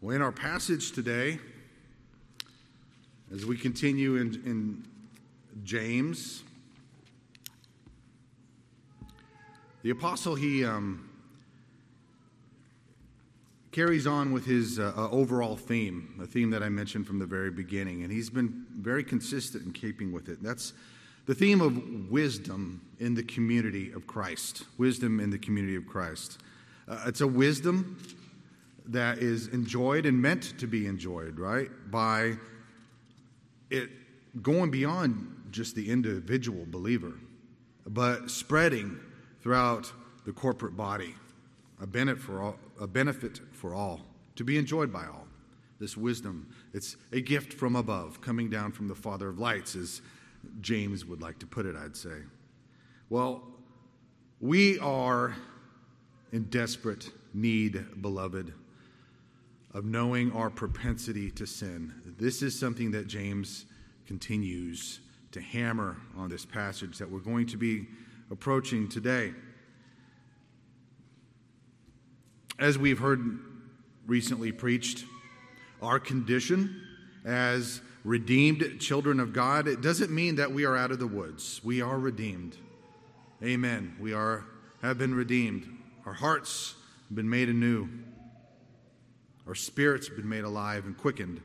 Well, in our passage today, as we continue in, in James, the apostle he um, carries on with his uh, uh, overall theme, a theme that I mentioned from the very beginning, and he's been very consistent in keeping with it. That's the theme of wisdom in the community of Christ. Wisdom in the community of Christ. Uh, it's a wisdom that is enjoyed and meant to be enjoyed, right? By it going beyond just the individual believer, but spreading throughout the corporate body, a benefit for all, a benefit for all, to be enjoyed by all. This wisdom, it's a gift from above, coming down from the Father of lights, as James would like to put it, I'd say. Well, we are in desperate need, beloved, of knowing our propensity to sin. This is something that James continues to hammer on this passage that we're going to be approaching today. As we've heard recently preached, our condition as redeemed children of God, it doesn't mean that we are out of the woods. We are redeemed. Amen. We are have been redeemed. Our hearts have been made anew. Our spirits have been made alive and quickened.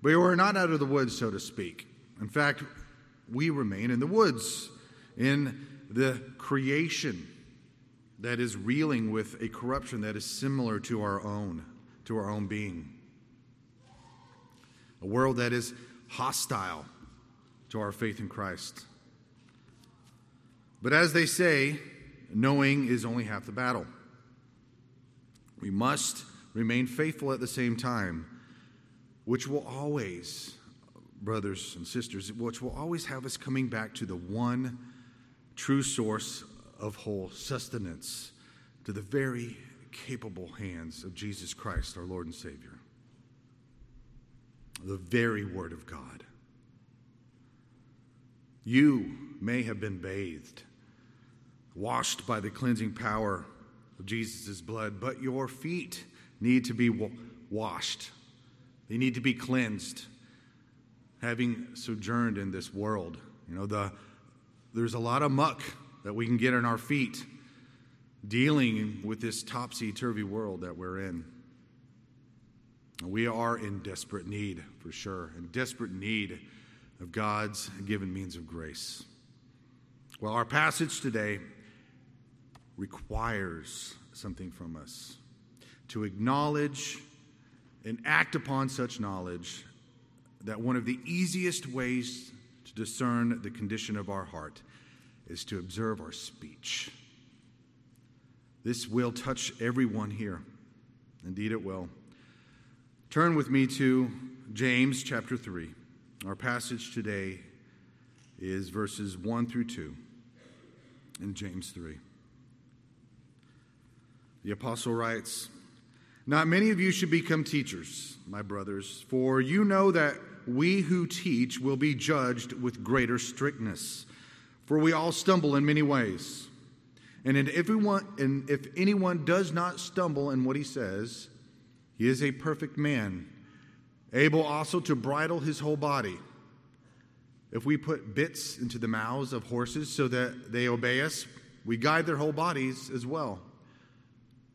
But we're not out of the woods, so to speak. In fact, we remain in the woods, in the creation that is reeling with a corruption that is similar to our own, to our own being. A world that is hostile to our faith in Christ. But as they say, knowing is only half the battle. We must remain faithful at the same time, which will always, brothers and sisters, which will always have us coming back to the one true source of whole sustenance, to the very capable hands of Jesus Christ, our Lord and Savior. The very Word of God. You may have been bathed, washed by the cleansing power of Jesus' blood, but your feet need to be washed, they need to be cleansed. Having sojourned in this world, you know, the, there's a lot of muck that we can get in our feet dealing with this topsy turvy world that we're in. We are in desperate need, for sure, in desperate need of God's given means of grace. Well, our passage today requires something from us to acknowledge and act upon such knowledge that one of the easiest ways to discern the condition of our heart is to observe our speech. This will touch everyone here. Indeed, it will. Turn with me to James chapter 3. Our passage today is verses 1 through 2 in James 3. The apostle writes, not many of you should become teachers, my brothers, for you know that we who teach will be judged with greater strictness. For we all stumble in many ways. And if, everyone, and if anyone does not stumble in what he says, he is a perfect man, able also to bridle his whole body. If we put bits into the mouths of horses so that they obey us, we guide their whole bodies as well.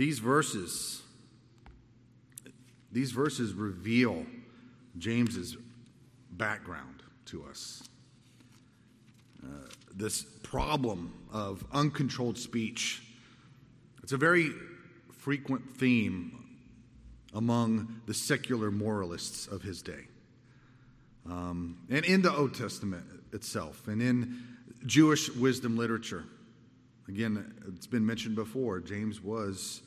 These verses these verses reveal James's background to us. Uh, this problem of uncontrolled speech. It's a very frequent theme among the secular moralists of his day. Um, and in the Old Testament itself, and in Jewish wisdom literature. Again, it's been mentioned before, James was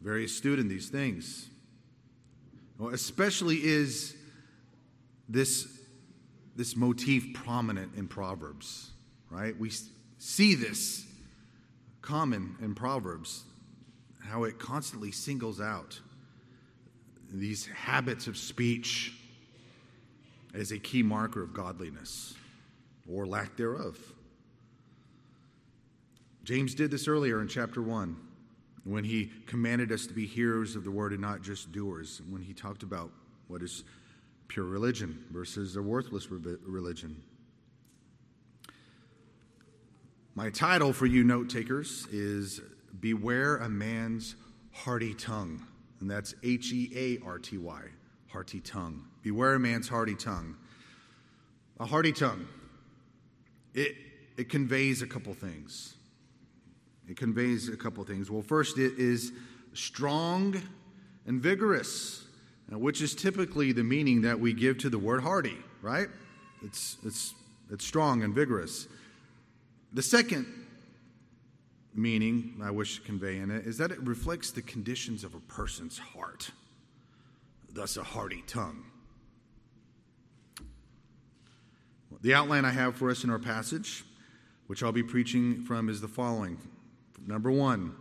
very astute in these things. Well, especially is this, this motif prominent in Proverbs, right? We see this common in Proverbs, how it constantly singles out these habits of speech as a key marker of godliness or lack thereof. James did this earlier in chapter 1 when he commanded us to be hearers of the word and not just doers, when he talked about what is pure religion versus a worthless religion. My title for you note takers is Beware a Man's Hearty Tongue. And that's H E A R T Y, hearty tongue. Beware a man's hearty tongue. A hearty tongue, it, it conveys a couple things. It conveys a couple things. Well, first, it is strong and vigorous, uh, which is typically the meaning that we give to the word hearty, right? It's, it's, it's strong and vigorous. The second meaning I wish to convey in it is that it reflects the conditions of a person's heart, thus, a hearty tongue. The outline I have for us in our passage, which I'll be preaching from, is the following Number one,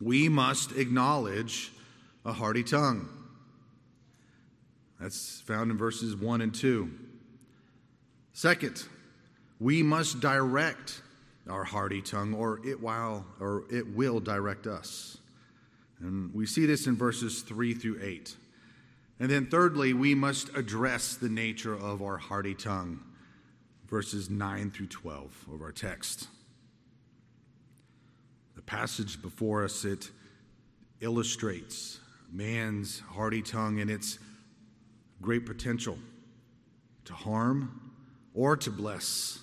we must acknowledge a hearty tongue. That's found in verses 1 and 2. Second, we must direct our hearty tongue, or it while or it will direct us. And we see this in verses 3 through 8. And then thirdly, we must address the nature of our hearty tongue, verses 9 through 12 of our text passage before us, it illustrates man's hearty tongue and its great potential to harm or to bless.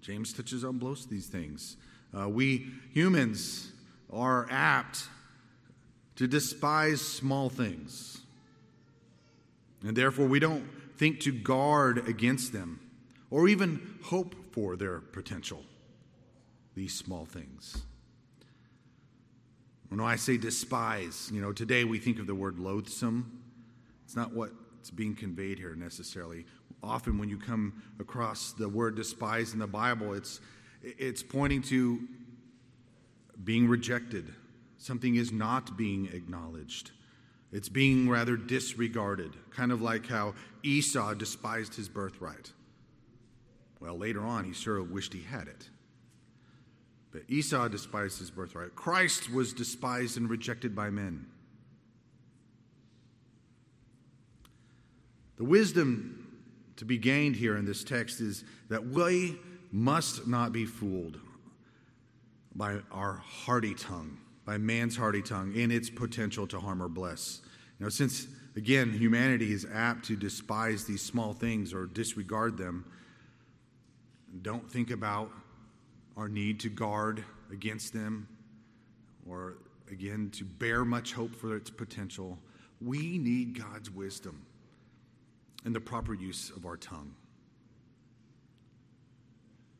James touches on both these things. Uh, we humans are apt to despise small things, and therefore we don't think to guard against them or even hope for their potential these small things. When I say despise, you know, today we think of the word loathsome. It's not what's being conveyed here necessarily. Often when you come across the word despise in the Bible, it's, it's pointing to being rejected. Something is not being acknowledged. It's being rather disregarded, kind of like how Esau despised his birthright. Well, later on, he sure wished he had it. But Esau despised his birthright. Christ was despised and rejected by men. The wisdom to be gained here in this text is that we must not be fooled by our hearty tongue, by man's hearty tongue, in its potential to harm or bless. You know, since, again, humanity is apt to despise these small things or disregard them, don't think about our need to guard against them, or again, to bear much hope for its potential, we need God's wisdom and the proper use of our tongue.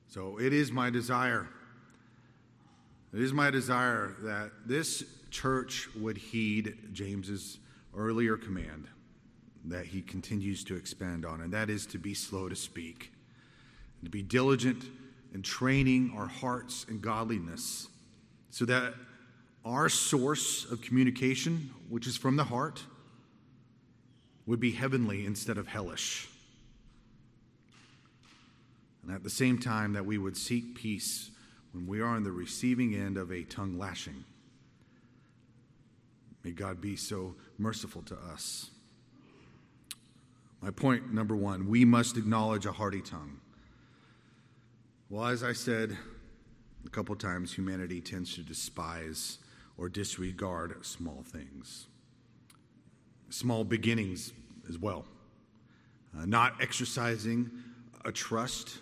So it is my desire, it is my desire that this church would heed James's earlier command that he continues to expand on, and that is to be slow to speak, to be diligent and training our hearts in godliness so that our source of communication, which is from the heart, would be heavenly instead of hellish. And at the same time, that we would seek peace when we are on the receiving end of a tongue lashing. May God be so merciful to us. My point number one we must acknowledge a hearty tongue. Well, as I said a couple times, humanity tends to despise or disregard small things, small beginnings as well. Uh, not exercising a trust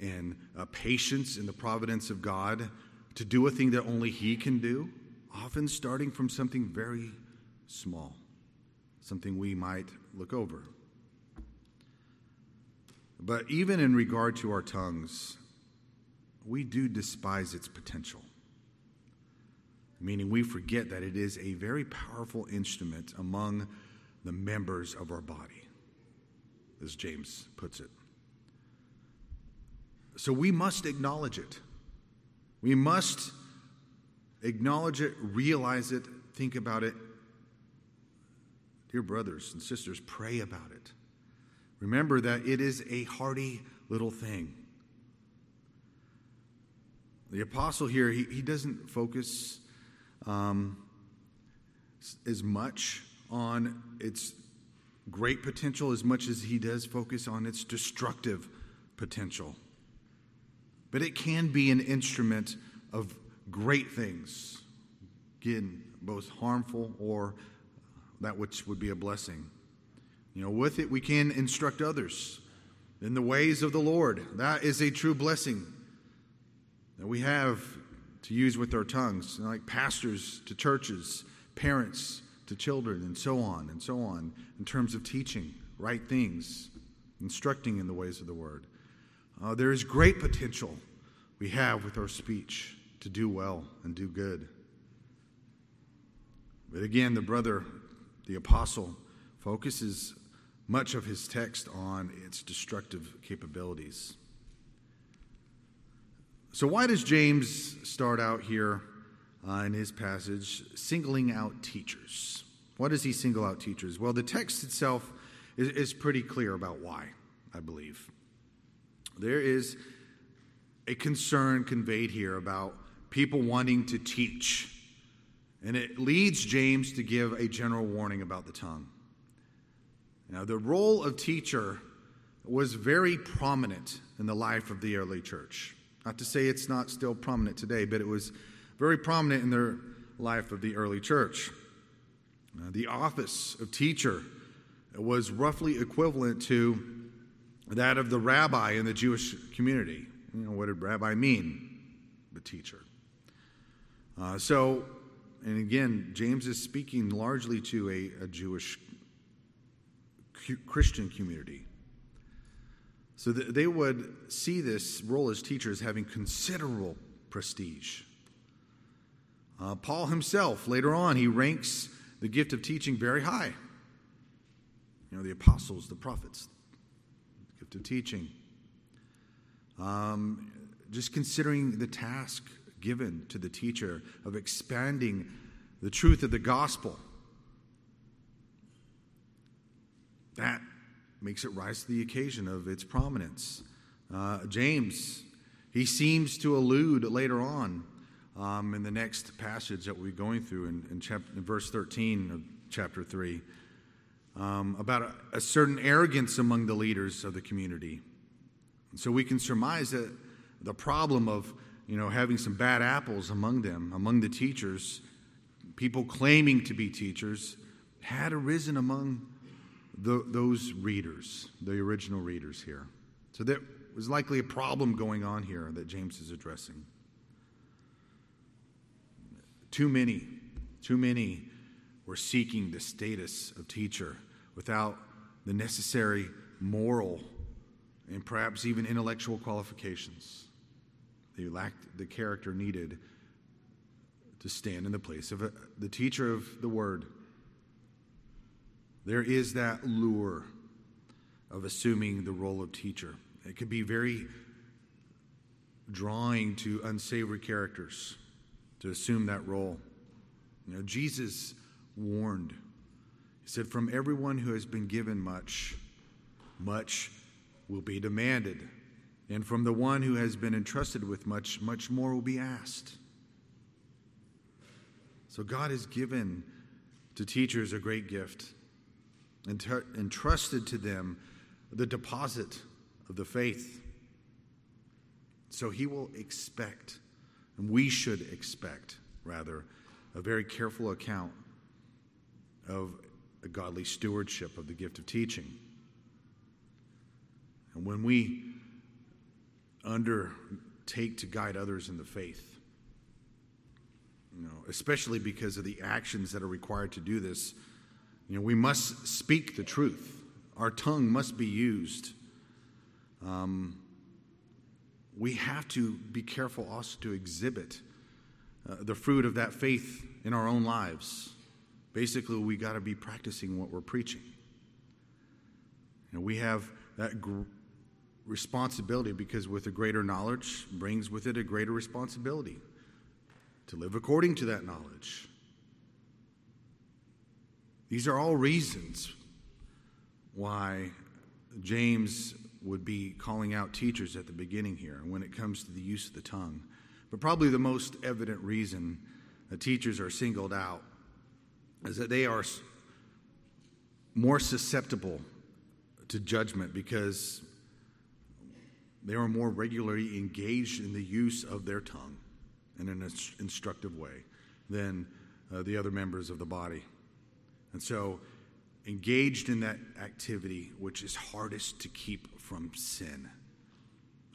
and a patience in the providence of God to do a thing that only He can do, often starting from something very small, something we might look over. But even in regard to our tongues, we do despise its potential. Meaning, we forget that it is a very powerful instrument among the members of our body, as James puts it. So we must acknowledge it. We must acknowledge it, realize it, think about it. Dear brothers and sisters, pray about it. Remember that it is a hardy little thing. The apostle here, he, he doesn't focus um, as much on its great potential as much as he does focus on its destructive potential. But it can be an instrument of great things, again, both harmful or that which would be a blessing. You know, with it, we can instruct others in the ways of the Lord. That is a true blessing that we have to use with our tongues, like pastors to churches, parents to children, and so on and so on, in terms of teaching right things, instructing in the ways of the word. Uh, there is great potential we have with our speech to do well and do good. But again, the brother, the apostle, focuses much of his text on its destructive capabilities. So, why does James start out here uh, in his passage singling out teachers? Why does he single out teachers? Well, the text itself is, is pretty clear about why, I believe. There is a concern conveyed here about people wanting to teach, and it leads James to give a general warning about the tongue. Now, the role of teacher was very prominent in the life of the early church. Not to say it's not still prominent today, but it was very prominent in the life of the early church. Uh, the office of teacher was roughly equivalent to that of the rabbi in the Jewish community. You know, what did rabbi mean? The teacher. Uh, so, and again, James is speaking largely to a, a Jewish Christian community. So they would see this role as teachers having considerable prestige. Uh, Paul himself, later on, he ranks the gift of teaching very high. You know, the apostles, the prophets, the gift of teaching. Um, just considering the task given to the teacher of expanding the truth of the gospel. That makes it rise to the occasion of its prominence. Uh, James, he seems to allude later on um, in the next passage that we're going through in, in, chapter, in verse 13 of chapter 3 um, about a, a, certain arrogance among the leaders of the community. And so we can surmise that the problem of you know having some bad apples among them, among the teachers, people claiming to be teachers, had arisen among the, those readers, the original readers here. So there was likely a problem going on here that James is addressing. Too many, too many were seeking the status of teacher without the necessary moral and perhaps even intellectual qualifications. They lacked the character needed to stand in the place of a, the teacher of the word. There is that lure of assuming the role of teacher. It can be very drawing to unsavory characters to assume that role. You know, Jesus warned. He said, From everyone who has been given much, much will be demanded. And from the one who has been entrusted with much, much more will be asked. So God has given to teachers a great gift entrusted to them the deposit of the faith. So he will expect, and we should expect, rather, a very careful account of a godly stewardship of the gift of teaching. And when we undertake to guide others in the faith, you know, especially because of the actions that are required to do this, you know, we must speak the truth. Our tongue must be used. Um, we have to be careful also to exhibit uh, the fruit of that faith in our own lives. Basically, we got to be practicing what we're preaching. You know, we have that gr- responsibility because with a greater knowledge brings with it a greater responsibility to live according to that knowledge. These are all reasons why James would be calling out teachers at the beginning here when it comes to the use of the tongue. But probably the most evident reason that teachers are singled out is that they are more susceptible to judgment because they are more regularly engaged in the use of their tongue in an instructive way than uh, the other members of the body. And so, engaged in that activity which is hardest to keep from sin,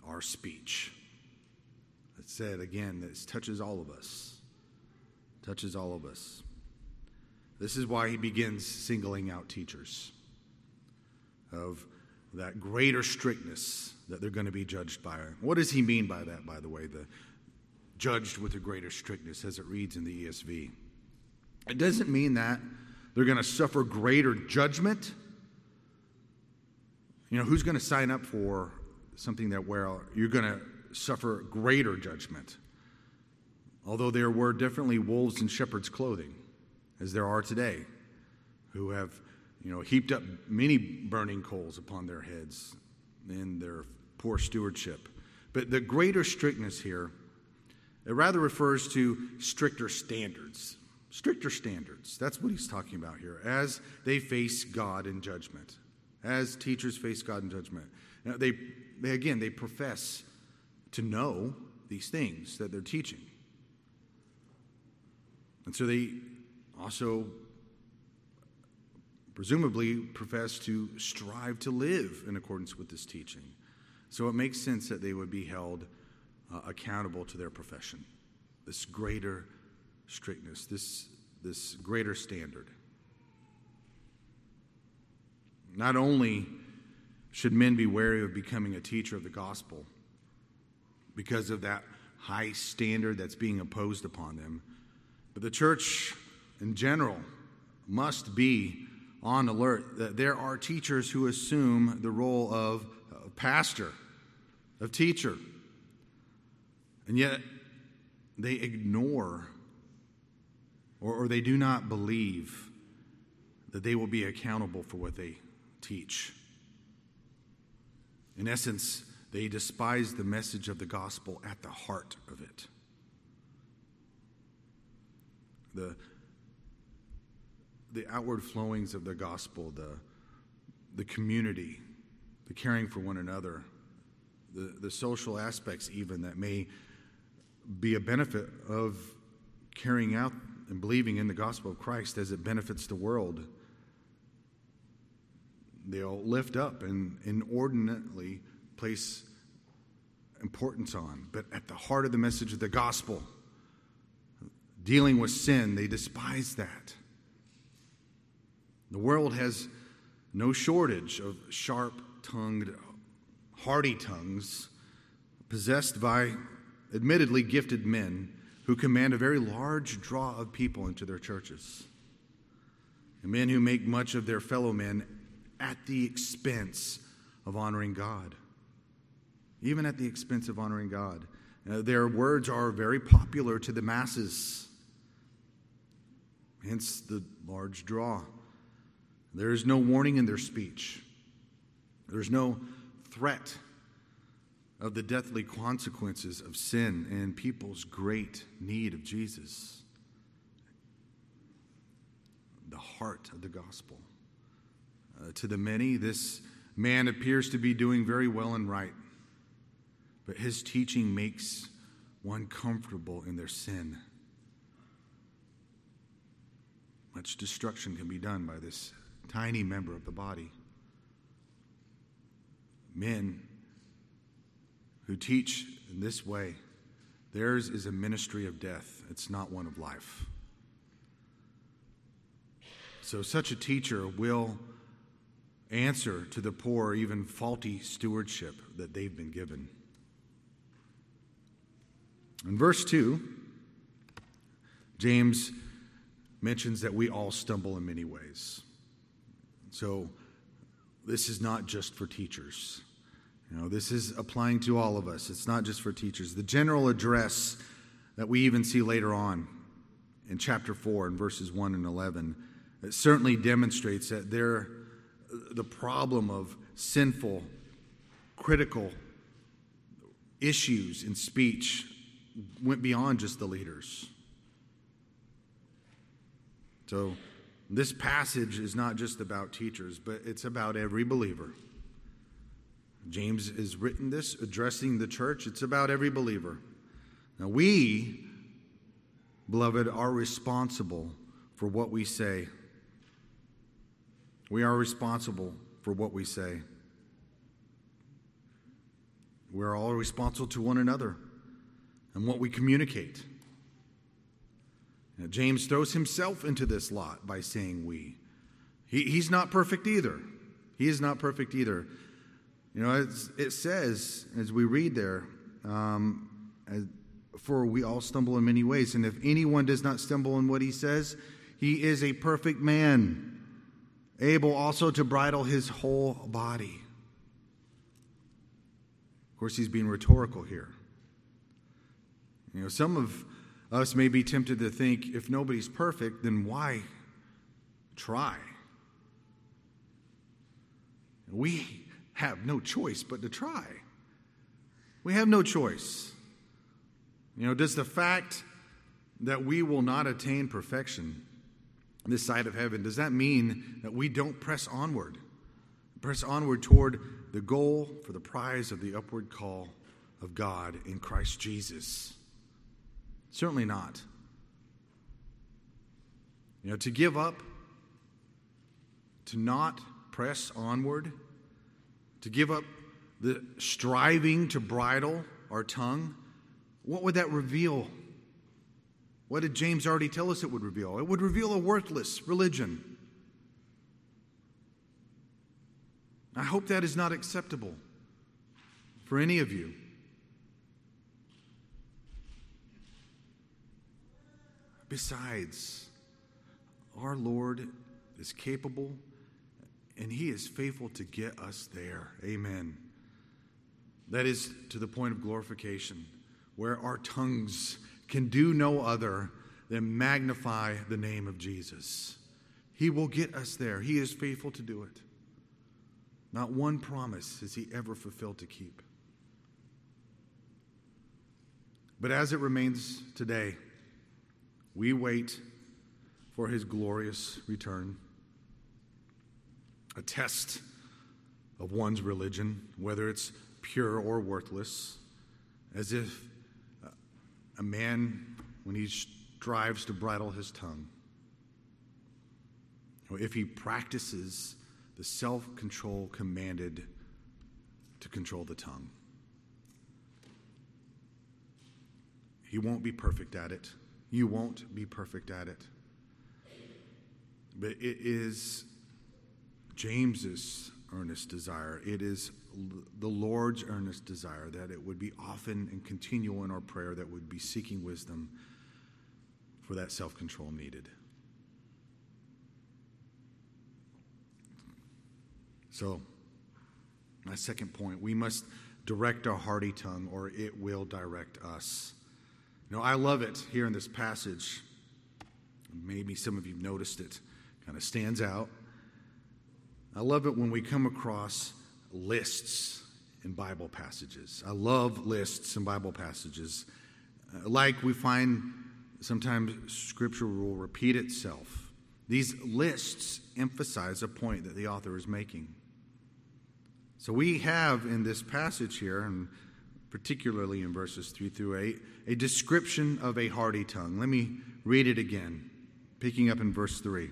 our speech. It said again, this touches all of us. Touches all of us. This is why he begins singling out teachers of that greater strictness that they're going to be judged by. What does he mean by that, by the way? The judged with a greater strictness, as it reads in the ESV. It doesn't mean that they're going to suffer greater judgment. You know, who's going to sign up for something that, well, you're going to suffer greater judgment? Although there were definitely wolves in shepherd's clothing, as there are today, who have, you know, heaped up many burning coals upon their heads in their poor stewardship. But the greater strictness here, it rather refers to stricter standards stricter standards. That's what he's talking about here as they face God in judgment, as teachers face God in judgment. Now, they, they, again, they profess to know these things that they're teaching. And so they also presumably profess to strive to live in accordance with this teaching. So it makes sense that they would be held uh, accountable to their profession, this greater strictness, this, this greater standard. Not only should men be wary of becoming a teacher of the gospel because of that high standard that's being imposed upon them, but the church in general must be on alert that there are teachers who assume the role of pastor, of teacher, and yet they ignore or, or they do not believe that they will be accountable for what they teach. In essence, they despise the message of the gospel at the heart of it. The, the outward flowings of the gospel, the, the community, the caring for one another, the, the social aspects, even that may be a benefit of carrying out and believing in the gospel of Christ as it benefits the world, they'll lift up and inordinately place importance on. But at the heart of the message of the gospel, dealing with sin, they despise that. The world has no shortage of sharp tongued, hearty tongues possessed by admittedly gifted men who command a very large draw of people into their churches. And men who make much of their fellow men at the expense of honoring God. Even at the expense of honoring God. Uh, their words are very popular to the masses, hence the large draw. There is no warning in their speech. There's no threat of the deathly consequences of sin and people's great need of Jesus. The heart of the gospel. Uh, to the many, this man appears to be doing very well and right, but his teaching makes one comfortable in their sin. Much destruction can be done by this tiny member of the body. Men who teach in this way, theirs is a ministry of death, it's not one of life. So, such a teacher will answer to the poor, even faulty stewardship that they've been given. In verse 2, James mentions that we all stumble in many ways. So, this is not just for teachers. Know, this is applying to all of us. It's not just for teachers. The general address that we even see later on in chapter 4 in verses 1 and 11 it certainly demonstrates that there the problem of sinful critical issues in speech went beyond just the leaders. So this passage is not just about teachers, but it's about every believer. James has written this addressing the church. It's about every believer. Now, we, beloved, are responsible for what we say. We are responsible for what we say. We're all responsible to one another and what we communicate. Now, James throws himself into this lot by saying we. He, he's not perfect either. He is not perfect either. You know, it says, as we read there, um, for we all stumble in many ways. And if anyone does not stumble in what he says, he is a perfect man, able also to bridle his whole body. Of course, he's being rhetorical here. You know, some of us may be tempted to think if nobody's perfect, then why try? We have no choice but to try. We have no choice. You know, does the fact that we will not attain perfection this side of heaven, does that mean that we don't press onward? Press onward toward the goal for the prize of the upward call of God in Christ Jesus. Certainly not. You know, to give up, to not press onward, to give up the striving to bridle our tongue, what would that reveal? What did James already tell us it would reveal? It would reveal a worthless religion. I hope that is not acceptable for any of you. Besides, our Lord is capable and He is faithful to get us there. Amen. That is to the point of glorification, where our tongues can do no other than magnify the name of Jesus. He will get us there. He is faithful to do it. Not one promise has He ever fulfilled to keep. But as it remains today, we wait for his glorious return. A test of one's religion, whether it's pure or worthless, as if uh, a man, when he strives to bridle his tongue, or if he practices the self control commanded to control the tongue, he won't be perfect at it. You won't be perfect at it. But it is James's earnest desire. It is the Lord's earnest desire that it would be often and continual in our prayer that would be seeking wisdom for that self control needed. So, my second point we must direct our hearty tongue or it will direct us. You know, I love it here in this passage. Maybe some of you noticed it. Kind of stands out. I love it when we come across lists in Bible passages. I love lists in Bible passages. Uh, like we find sometimes scripture will repeat itself. These lists emphasize a point that the author is making. So we have in this passage here, and particularly in verses 3 through 8, a description of a hearty tongue. Let me read it again, picking up in verse 3.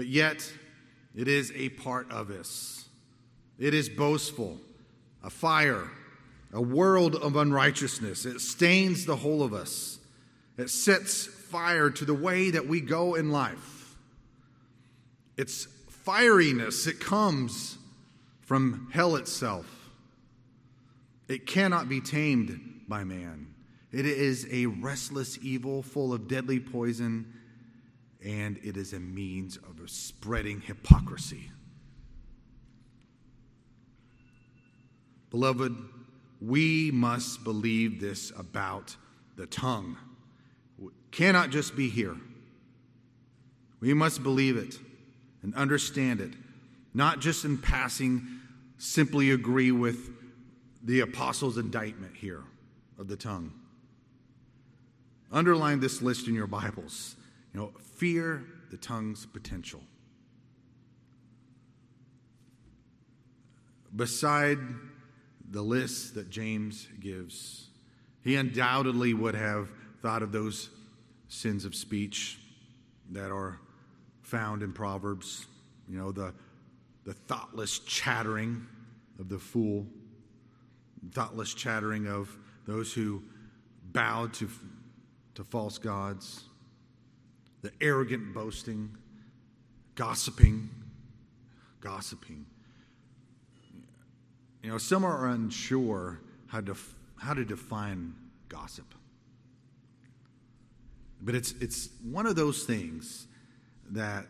but yet it is a part of us. It is boastful, a fire, a world of unrighteousness. It stains the whole of us, it sets fire to the way that we go in life. Its fieriness, it comes from hell itself. It cannot be tamed by man. It is a restless evil full of deadly poison and it is a means of spreading hypocrisy. Beloved, we must believe this about the tongue. It cannot just be here. We must believe it and understand it, not just in passing, simply agree with the apostles' indictment here of the tongue. Underline this list in your Bibles. You know, fear the tongue's potential. Beside the list that James gives, he undoubtedly would have thought of those sins of speech that are found in Proverbs. You know, the, the thoughtless chattering of the fool, thoughtless chattering of those who bow to, to false gods the arrogant boasting, gossiping, gossiping. You know, some are unsure how to, how to define gossip. But it's, it's one of those things that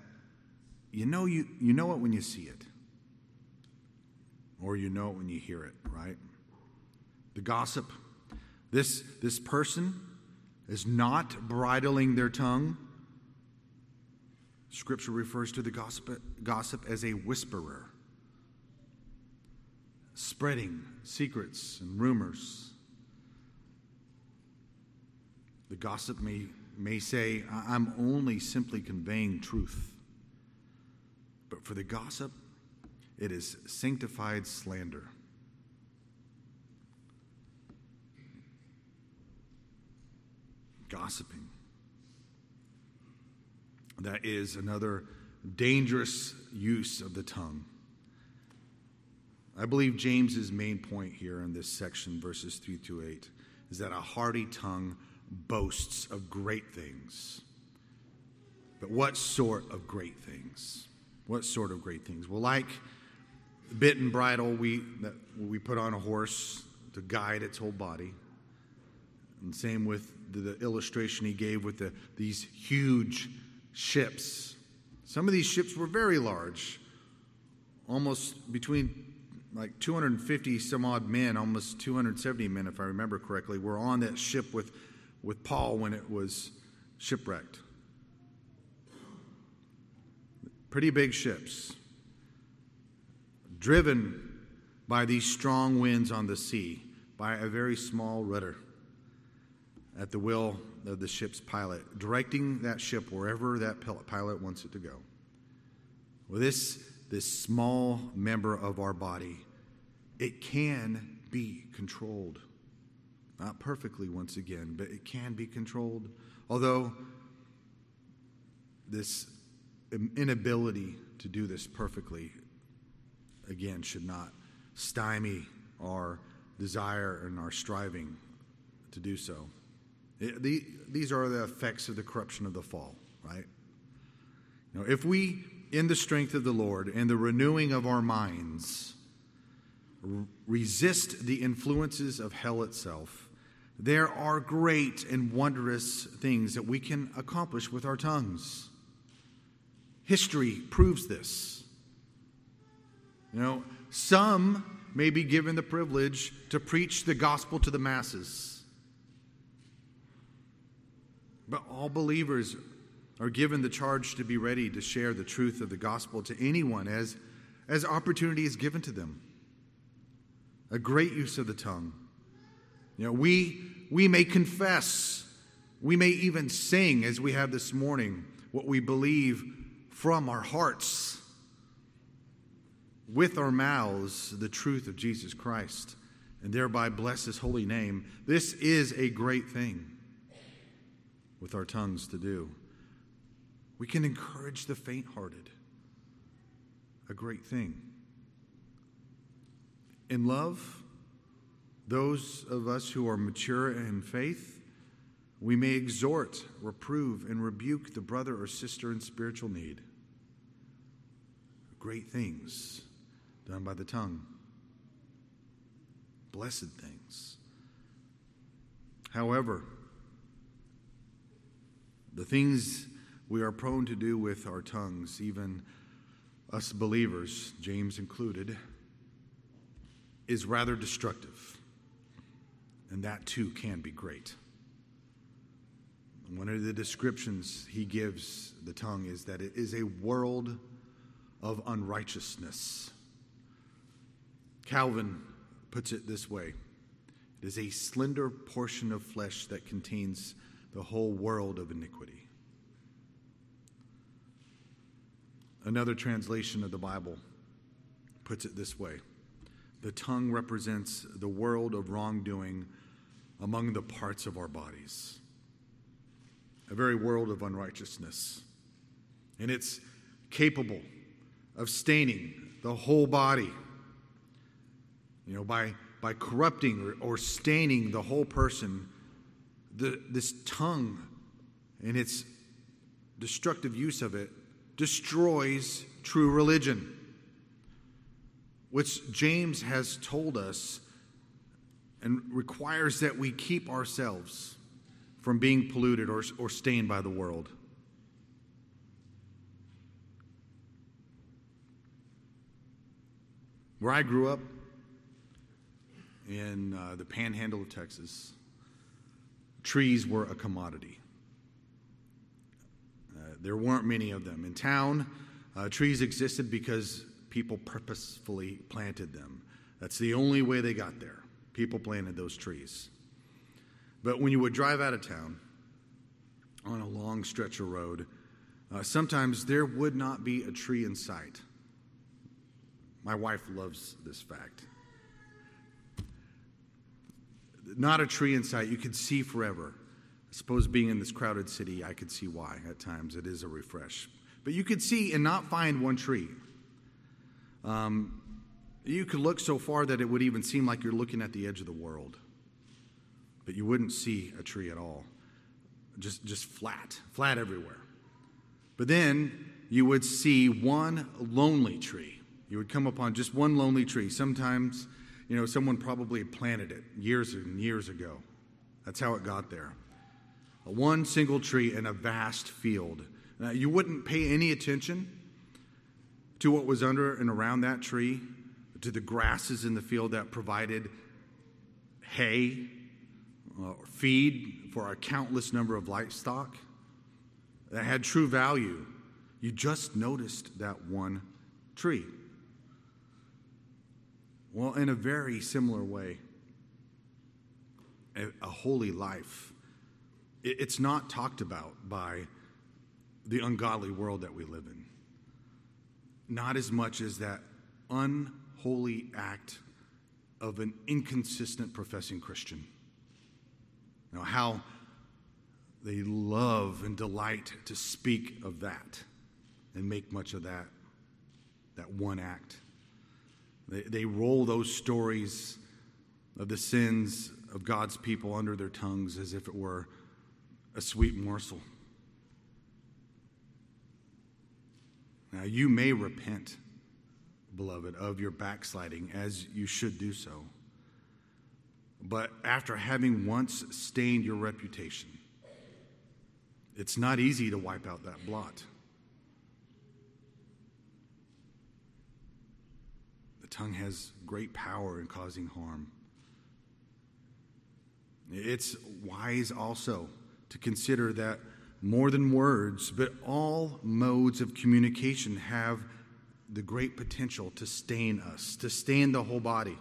you know, you, you know it when you see it, or you know it when you hear it, right? The gossip. This, this person is not bridling their tongue Scripture refers to the gossip, gossip as a whisperer, spreading secrets and rumors. The gossip may, may say, I'm only simply conveying truth. But for the gossip, it is sanctified slander. Gossiping. That is another dangerous use of the tongue. I believe James's main point here in this section, verses 3 to 8, is that a hearty tongue boasts of great things. But what sort of great things? What sort of great things? Well, like bit and bridle we, that we put on a horse to guide its whole body. And same with the, the illustration he gave with the, these huge ships. Some of these ships were very large, almost between like 250 some odd men, almost 270 men, if I remember correctly, were on that ship with, with Paul when it was shipwrecked. Pretty big ships, driven by these strong winds on the sea, by a very small rudder at the will of the ship's pilot, directing that ship wherever that pilot wants it to go. Well, this this small member of our body, it can be controlled. Not perfectly, once again, but it can be controlled. Although this inability to do this perfectly, again, should not stymie our desire and our striving to do so. It, the, these are the effects of the corruption of the fall, right? You know, if we, in the strength of the Lord and the renewing of our minds, resist the influences of hell itself, there are great and wondrous things that we can accomplish with our tongues. History proves this. You know, some may be given the privilege to preach the gospel to the masses. But all believers are given the charge to be ready to share the truth of the gospel to anyone as, as opportunity is given to them. A great use of the tongue. You know, we, we may confess, we may even sing, as we have this morning, what we believe from our hearts, with our mouths, the truth of Jesus Christ, and thereby bless his holy name. This is a great thing with our tongues to do. We can encourage the faint hearted, a great thing. In love, those of us who are mature in faith, we may exhort, reprove, and rebuke the brother or sister in spiritual need. Great things done by the tongue, blessed things. However, the things we are prone to do with our tongues, even us believers, James included, is rather destructive. And that too can be great. One of the descriptions he gives the tongue is that it is a world of unrighteousness. Calvin puts it this way it is a slender portion of flesh that contains the whole world of iniquity. Another translation of the Bible puts it this way the tongue represents the world of wrongdoing among the parts of our bodies, a very world of unrighteousness. And it's capable of staining the whole body, you know, by, by corrupting or, or staining the whole person. The, this tongue and its destructive use of it destroys true religion, which James has told us and requires that we keep ourselves from being polluted or, or stained by the world. Where I grew up, in uh, the panhandle of Texas, trees were a commodity. Uh, there weren't many of them. In town, uh, trees existed because people purposefully planted them. That's the only way they got there. People planted those trees. But when you would drive out of town on a long stretch of road, uh, sometimes there would not be a tree in sight. My wife loves this fact. Not a tree in sight. You could see forever. I suppose being in this crowded city, I could see why at times. It is a refresh. But you could see and not find one tree. Um, you could look so far that it would even seem like you're looking at the edge of the world. But you wouldn't see a tree at all. Just, just flat, flat everywhere. But then you would see one lonely tree. You would come upon just one lonely tree. Sometimes, you know, someone probably planted it years and years ago. That's how it got there. One single tree in a vast field. Now, you wouldn't pay any attention to what was under and around that tree to the grasses in the field that provided hay or uh, feed for a countless number of livestock that had true value. You just noticed that one tree. Well, in a very similar way, a, a holy life, it, it's not talked about by the ungodly world that we live in. not as much as that unholy act of an inconsistent professing Christian. Now, how they love and delight to speak of that and make much of that, that one act. They, roll those stories of the sins of God's people under their tongues as if it were a sweet morsel. Now, you may repent, beloved, of your backsliding, as you should do so. But after having once stained your reputation, it's not easy to wipe out that blot. Tongue has great power in causing harm. It's wise also to consider that more than words, but all modes of communication have the great potential to stain us, to stain the whole body.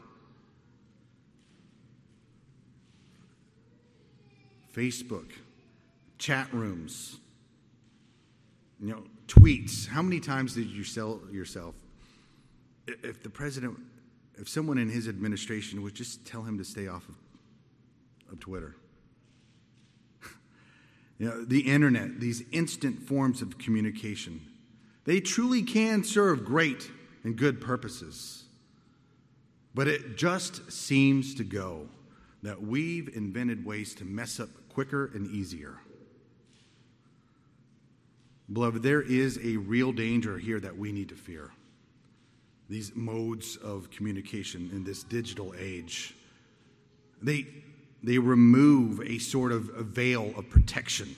Facebook, chat rooms, you know, tweets. How many times did you sell yourself? If the president, if someone in his administration would just tell him to stay off of, of Twitter. you know, the internet, these instant forms of communication, they truly can serve great and good purposes. But it just seems to go that we've invented ways to mess up quicker and easier. Beloved, there is a real danger here that we need to fear. These modes of communication in this digital age, they, they remove a sort of a veil of protection.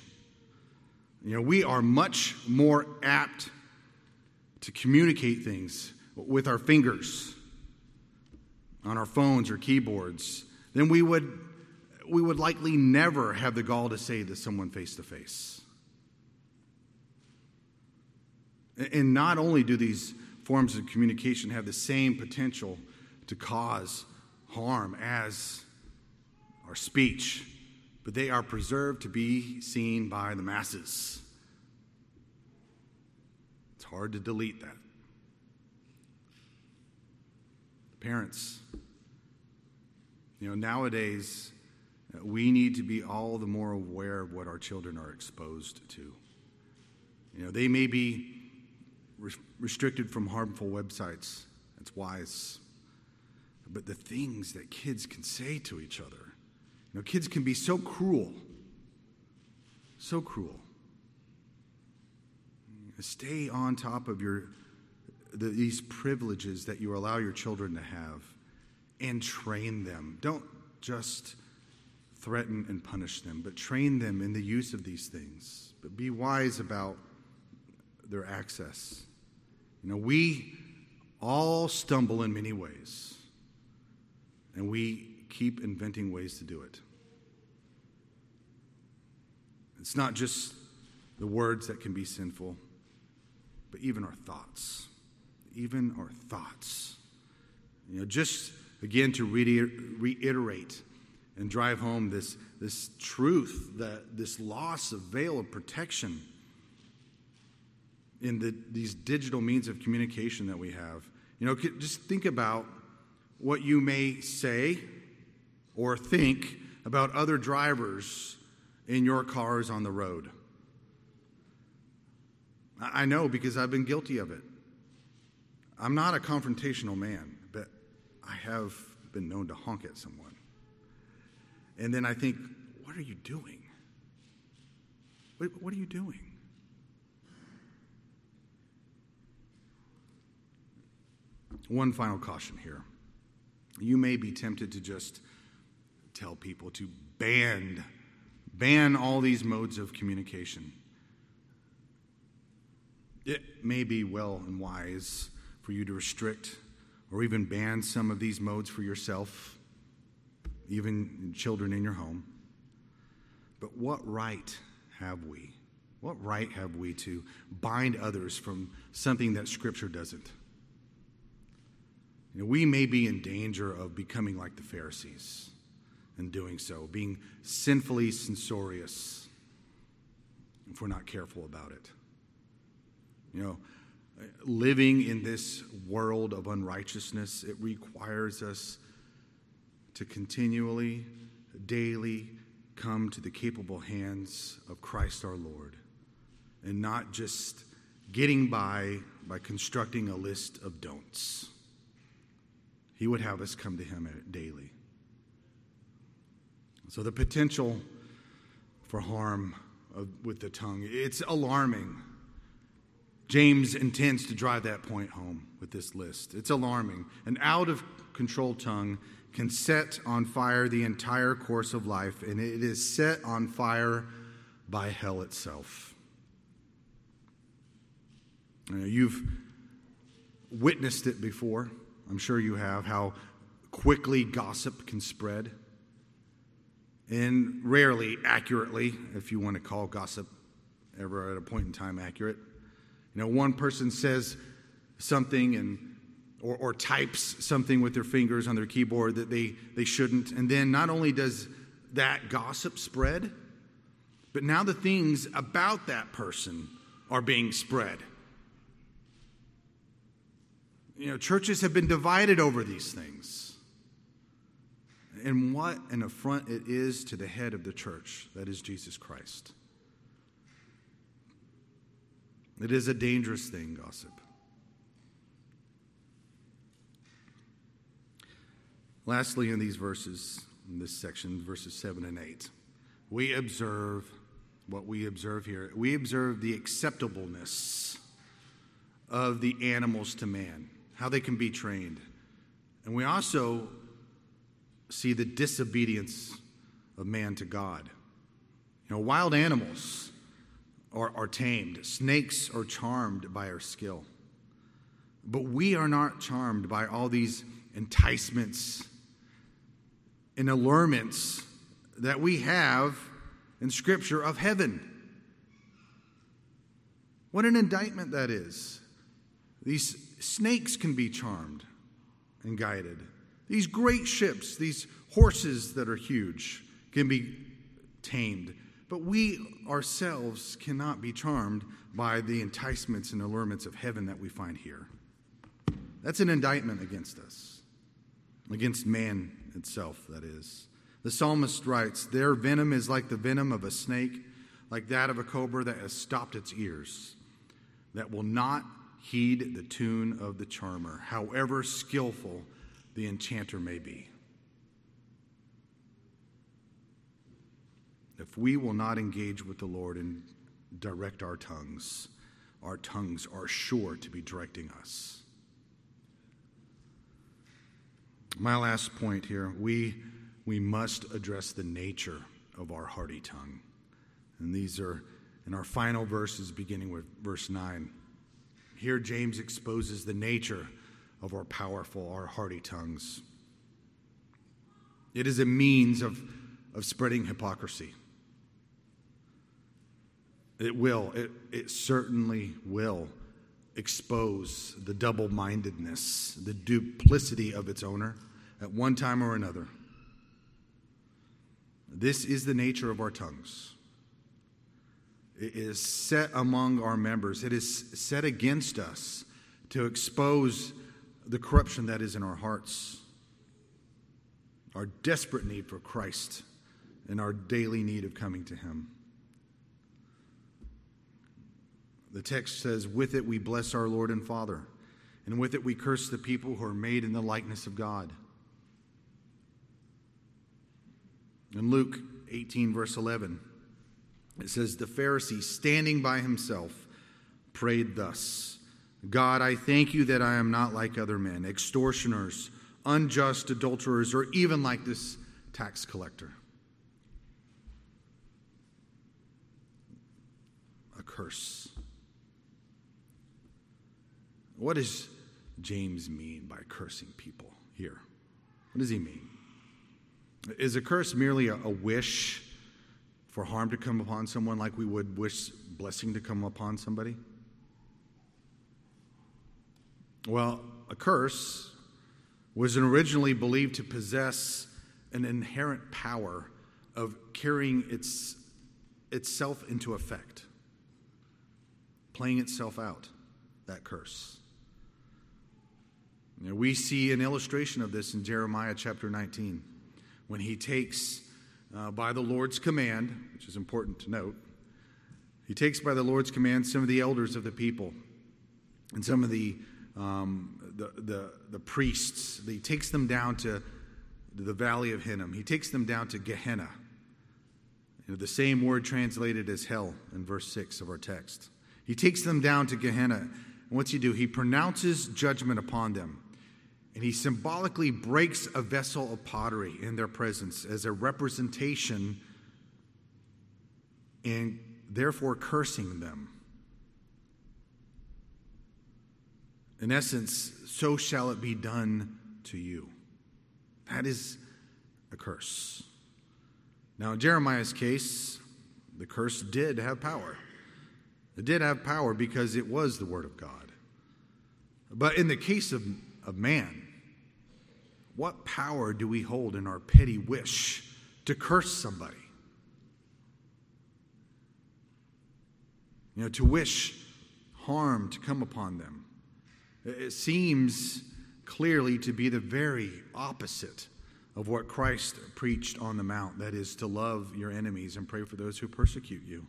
You know, we are much more apt to communicate things with our fingers on our phones or keyboards than we would, we would likely never have the gall to say to someone face to face. And not only do these forms of communication have the same potential to cause harm as our speech, but they are preserved to be seen by the masses. It's hard to delete that. Parents, you know, nowadays uh, we need to be all the more aware of what our children are exposed to. You know, they may be restricted from harmful websites. That's wise. But the things that kids can say to each other, you know, kids can be so cruel, so cruel. Stay on top of your the, these privileges that you allow your children to have, and train them. Don't just threaten and punish them, but train them in the use of these things. But be wise about their access. You know, we all stumble in many ways, and we keep inventing ways to do it. It's not just the words that can be sinful, but even our thoughts. Even our thoughts. You know, just again to reiterate and drive home this, this truth that this loss of veil of protection in the, these digital means of communication that we have. You know, just think about what you may say or think about other drivers in your cars on the road. I know because I've been guilty of it. I'm not a confrontational man, but I have been known to honk at someone. And then I think, what are you doing? What, what are you doing? One final caution here. You may be tempted to just tell people to ban ban all these modes of communication. It may be well and wise for you to restrict or even ban some of these modes for yourself, even children in your home. But what right have we? What right have we to bind others from something that Scripture doesn't? You know, we may be in danger of becoming like the Pharisees in doing so, being sinfully censorious if we're not careful about it. You know, living in this world of unrighteousness, it requires us to continually, daily come to the capable hands of Christ our Lord and not just getting by by constructing a list of don'ts. He would have us come to Him daily. So the potential for harm of, with the tongue, it's alarming. James intends to drive that point home with this list. It's alarming. An out of control tongue can set on fire the entire course of life, and it is set on fire by hell itself. You've witnessed it before. I'm sure you have, how quickly gossip can spread. And rarely accurately, if you want to call gossip ever at a point in time accurate. You know, one person says something and or, or types something with their fingers on their keyboard that they, they shouldn't. And then not only does that gossip spread, but now the things about that person are being spread. You know, churches have been divided over these things. And what an affront it is to the head of the church, that is Jesus Christ. It is a dangerous thing, gossip. Lastly, in these verses, in this section, verses 7 and 8, we observe what we observe here. We observe the acceptableness of the animals to man how they can be trained. And we also see the disobedience of man to God. You know, wild animals are, are tamed, snakes are charmed by our skill. But we are not charmed by all these enticements and allurements that we have in Scripture of heaven. What an indictment that is. These snakes can be charmed and guided. These great ships, these horses that are huge, can be tamed. But we ourselves cannot be charmed by the enticements and allurements of heaven that we find here. That's an indictment against us, against man itself, that is. The psalmist writes, Their venom is like the venom of a snake, like that of a cobra that has stopped its ears, that will not heed the tune of the charmer, however skillful the enchanter may be. If we will not engage with the Lord and direct our tongues, our tongues are sure to be directing us. My last point here we, we must address the nature of our hearty tongue. And these are in our final verses, beginning with verse 9. Here, James exposes the nature of our powerful, our hearty tongues. It is a means of, of spreading hypocrisy. It will, it, it certainly will expose the double mindedness, the duplicity of its owner at one time or another. This is the nature of our tongues. Is set among our members, it is set against us to expose the corruption that is in our hearts, our desperate need for Christ, and our daily need of coming to Him. The text says, With it we bless our Lord and Father, and with it we curse the people who are made in the likeness of God. In Luke 18, verse 11, it says, The Pharisee, standing by himself, prayed thus God, I thank you that I am not like other men, extortioners, unjust adulterers, or even like this tax collector. A curse. What does James mean by cursing people here? What does he mean? Is a curse merely a, a wish for harm to come upon someone like we would wish blessing to come upon somebody? Well, a curse was originally believed to possess an inherent power of carrying its, itself into effect, playing itself out. that curse. Know, we see an illustration of this in Jeremiah chapter 19 when he takes, uh, by the Lord's command, which is important to note, he takes by the Lord's command some of the elders of the people and some of the, um, the, the, the, priests. He takes them down to the valley of Hinnom. He takes them down to Gehenna. You know, the same word translated as hell in verse 6 of our text. He takes them down to Gehenna. And what's he do? He pronounces judgment upon them. And he symbolically breaks a vessel of pottery in their presence as a representation and therefore cursing them. In essence, so shall it be done to you. That is a curse. Now, in Jeremiah's case, the curse did have power. It did have power because it was the Word of God. But in the case of, of man, what power do we hold in our petty wish to curse somebody? You know, to wish harm to come upon them. It seems clearly to be the very opposite of what Christ preached on the Mount that is, to love your enemies and pray for those who persecute you.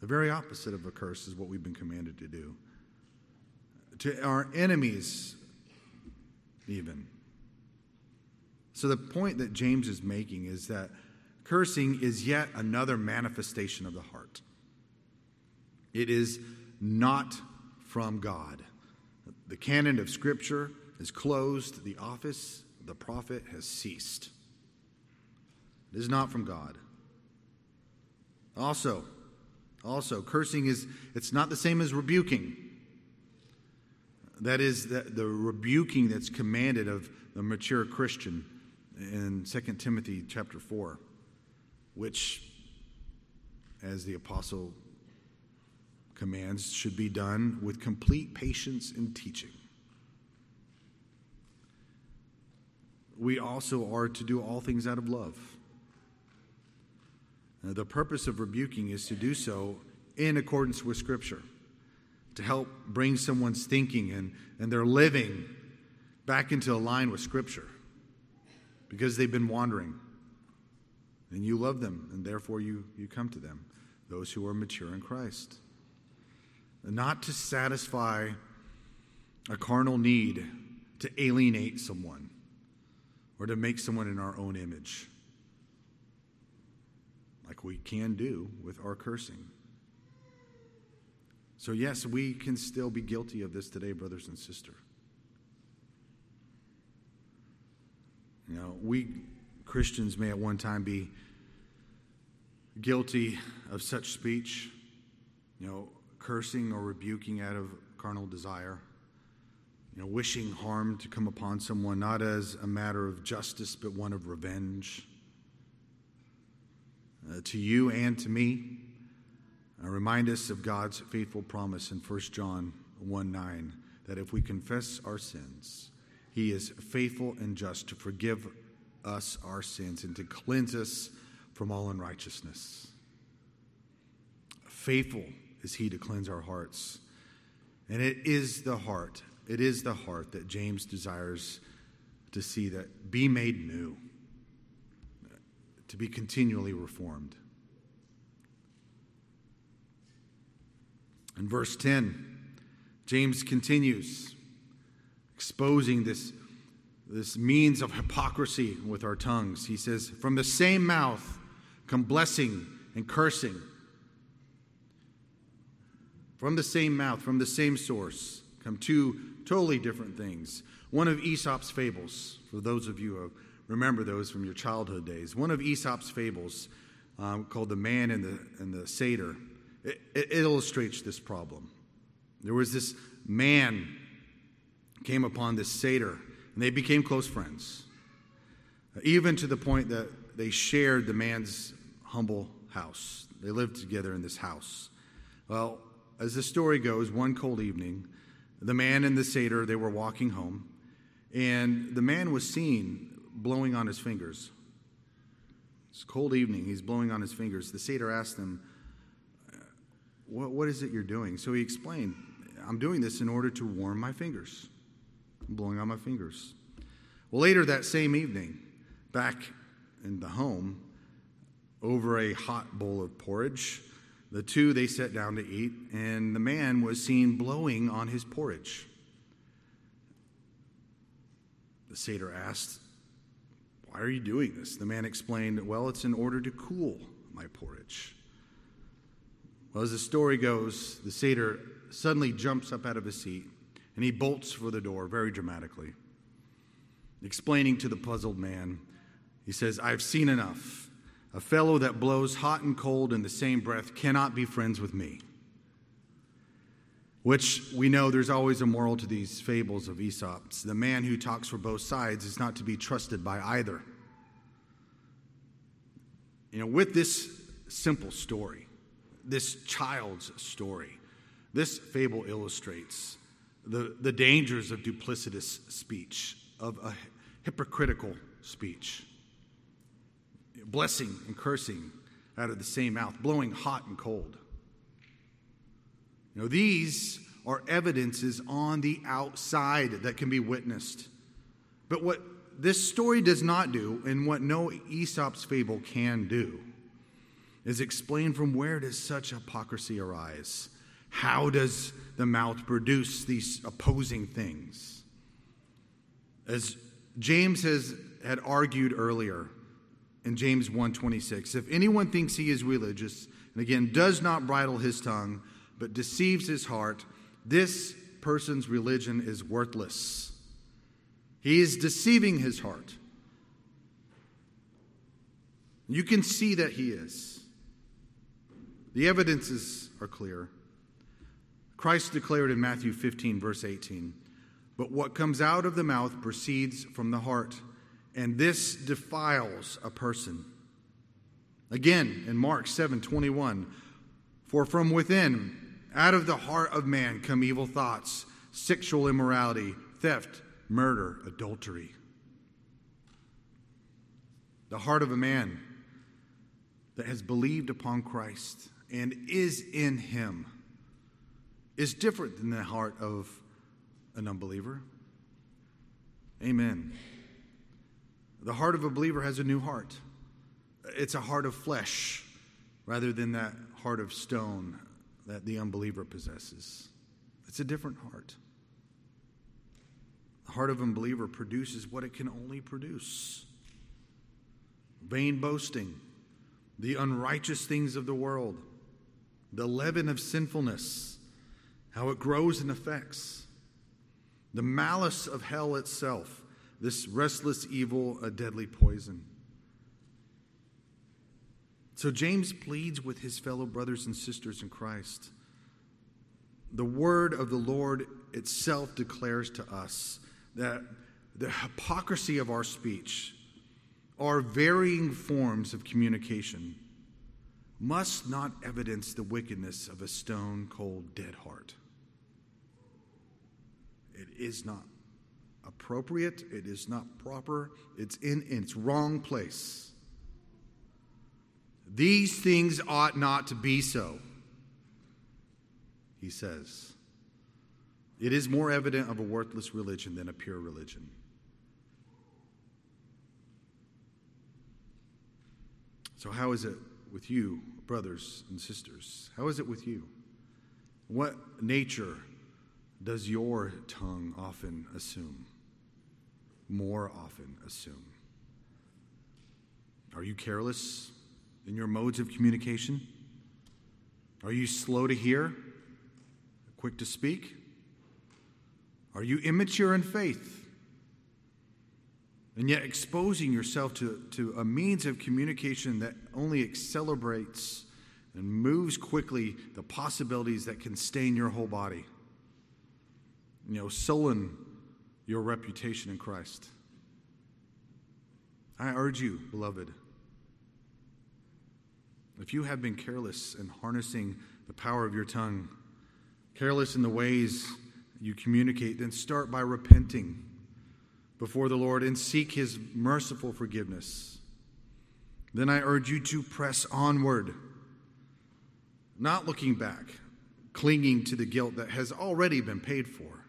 The very opposite of a curse is what we've been commanded to do. To our enemies, even. So, the point that James is making is that cursing is yet another manifestation of the heart. It is not from God. The canon of Scripture is closed, the office of the prophet has ceased. It is not from God. Also, also, cursing is it's not the same as rebuking. That is the, the rebuking that's commanded of the mature Christian in 2 Timothy chapter 4, which, as the apostle commands, should be done with complete patience and teaching. we also are to do all things out of love. Now, the purpose of rebuking is to do so in accordance with Scripture, to help bring someone's thinking and, and their living back into line with Scripture because they've been wandering. And you love them, and therefore you, you come to them, those who are mature in Christ. Not to satisfy a carnal need to alienate someone or to make someone in our own image, like we can do with our cursing. So, yes, we can still be guilty of this today, brothers and sisters. You know, we Christians may at one time be guilty of such speech, you know, cursing or rebuking out of carnal desire you know, wishing harm to come upon someone, not as a matter of justice, but one of revenge. Uh, to you and to me, uh, remind us of God's faithful promise in 1 John 1 9 that if we confess our sins, he is faithful and just to forgive us our sins and to cleanse us from all unrighteousness. Faithful is he to cleanse our hearts. And it is the heart it is the heart that James desires to see that be made new, to be continually reformed. In verse 10, James continues exposing this, this means of hypocrisy with our tongues. He says, From the same mouth come blessing and cursing. From the same mouth, from the same source, come two totally different things. One of Aesop's fables, for those of you who remember those from your childhood days, one of Aesop's fables um, called The Man and the, and the Satyr, it, it illustrates this problem. There was this man came upon this satyr, and they became close friends, even to the point that they shared the man's humble house. They lived together in this house. Well, as the story goes, one cold evening, the man and the satyr, they were walking home, and the man was seen blowing on his fingers. It's a cold evening, he's blowing on his fingers. The satyr asked him, what, what is it you're doing? So he explained, I'm doing this in order to warm my fingers. I'm blowing on my fingers. Well, later that same evening, back in the home, over a hot bowl of porridge, the two they sat down to eat, and the man was seen blowing on his porridge. The satyr asked, Why are you doing this? The man explained, Well, it's in order to cool my porridge. Well, as the story goes, the satyr suddenly jumps up out of his seat and he bolts for the door very dramatically. Explaining to the puzzled man, he says, I've seen enough. A fellow that blows hot and cold in the same breath cannot be friends with me. Which we know there's always a moral to these fables of Aesop's. The man who talks for both sides is not to be trusted by either. You know, with this simple story, this child's story, this fable illustrates the, the dangers of duplicitous speech, of a hypocritical speech, blessing and cursing out of the same mouth, blowing hot and cold. You know, these are evidences on the outside that can be witnessed. But what this story does not do, and what no Aesop's fable can do, is explain from where does such hypocrisy arise? How does the mouth produce these opposing things? As James has had argued earlier in James 1:26, if anyone thinks he is religious and again does not bridle his tongue but deceives his heart, this person's religion is worthless. He is deceiving his heart. You can see that he is. The evidences are clear. Christ declared in Matthew 15, verse 18, But what comes out of the mouth proceeds from the heart, and this defiles a person. Again, in Mark 7, 21, For from within, out of the heart of man, come evil thoughts, sexual immorality, theft, murder, adultery. The heart of a man that has believed upon Christ and is in him is different than the heart of an unbeliever. Amen. The heart of a believer has a new heart. It's a heart of flesh rather than that heart of stone that the unbeliever possesses. It's a different heart. The heart of an unbeliever produces what it can only produce vain boasting, the unrighteous things of the world the leaven of sinfulness, how it grows and affects, the malice of hell itself, this restless evil, a deadly poison. So James pleads with his fellow brothers and sisters in Christ. The word of the Lord itself declares to us that the hypocrisy of our speech, our varying forms of communication, must not evidence the wickedness of a stone cold, dead heart. It is not appropriate, it is not proper, it's in, in its wrong place. These things ought not to be so, he says. It is more evident of a worthless religion than a pure religion. So, how is it with you, brothers and sisters? How is it with you? What nature does your tongue often assume? More often assume. Are you careless in your modes of communication? Are you slow to hear, quick to speak? Are you immature in faith? And yet exposing yourself to, to a means of communication that only accelerates and moves quickly the possibilities that can stain your whole body. You know, sullen your reputation in Christ. I urge you, beloved, if you have been careless in harnessing the power of your tongue, careless in the ways you communicate, then start by repenting before the Lord and seek his merciful forgiveness. Then I urge you to press onward, not looking back, clinging to the guilt that has already been paid for.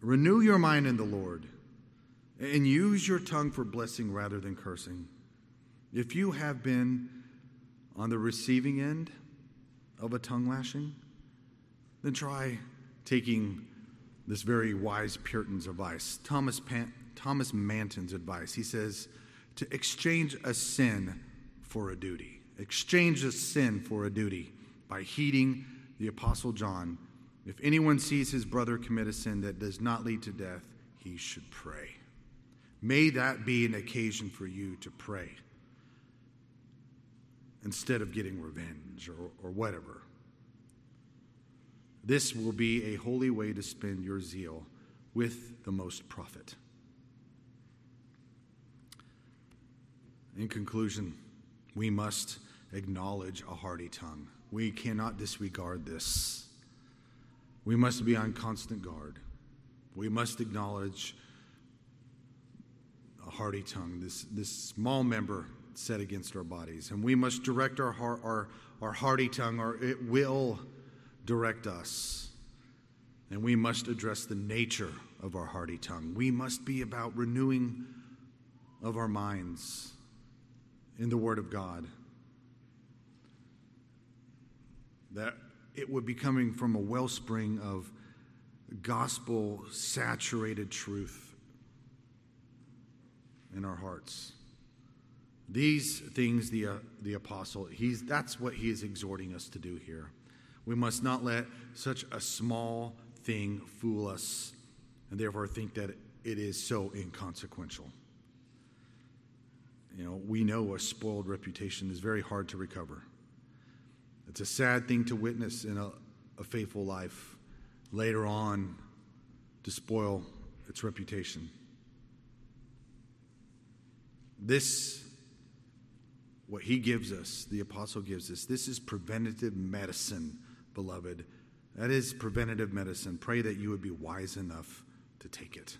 Renew your mind in the Lord and use your tongue for blessing rather than cursing. If you have been on the receiving end of a tongue lashing, then try taking this very wise Puritan's advice, Thomas, Pan- Thomas Manton's advice. He says to exchange a sin for a duty. Exchange a sin for a duty by heeding the Apostle John. If anyone sees his brother commit a sin that does not lead to death, he should pray. May that be an occasion for you to pray instead of getting revenge or, or whatever. This will be a holy way to spend your zeal with the most profit. In conclusion, we must acknowledge a hearty tongue. We cannot disregard this. We must be on constant guard. We must acknowledge a hearty tongue, this, this small member set against our bodies. And we must direct our, heart, our, our hearty tongue, or it will direct us. And we must address the nature of our hearty tongue. We must be about renewing of our minds in the Word of God. That it would be coming from a wellspring of gospel saturated truth in our hearts. These things, the, uh, the apostle, he's, that's what he is exhorting us to do here. We must not let such a small thing fool us and therefore think that it is so inconsequential. You know, we know a spoiled reputation is very hard to recover. It's a sad thing to witness in a, a faithful life later on to spoil its reputation. This what he gives us, the apostle gives us. This is preventative medicine, beloved. That is preventative medicine. Pray that you would be wise enough to take it.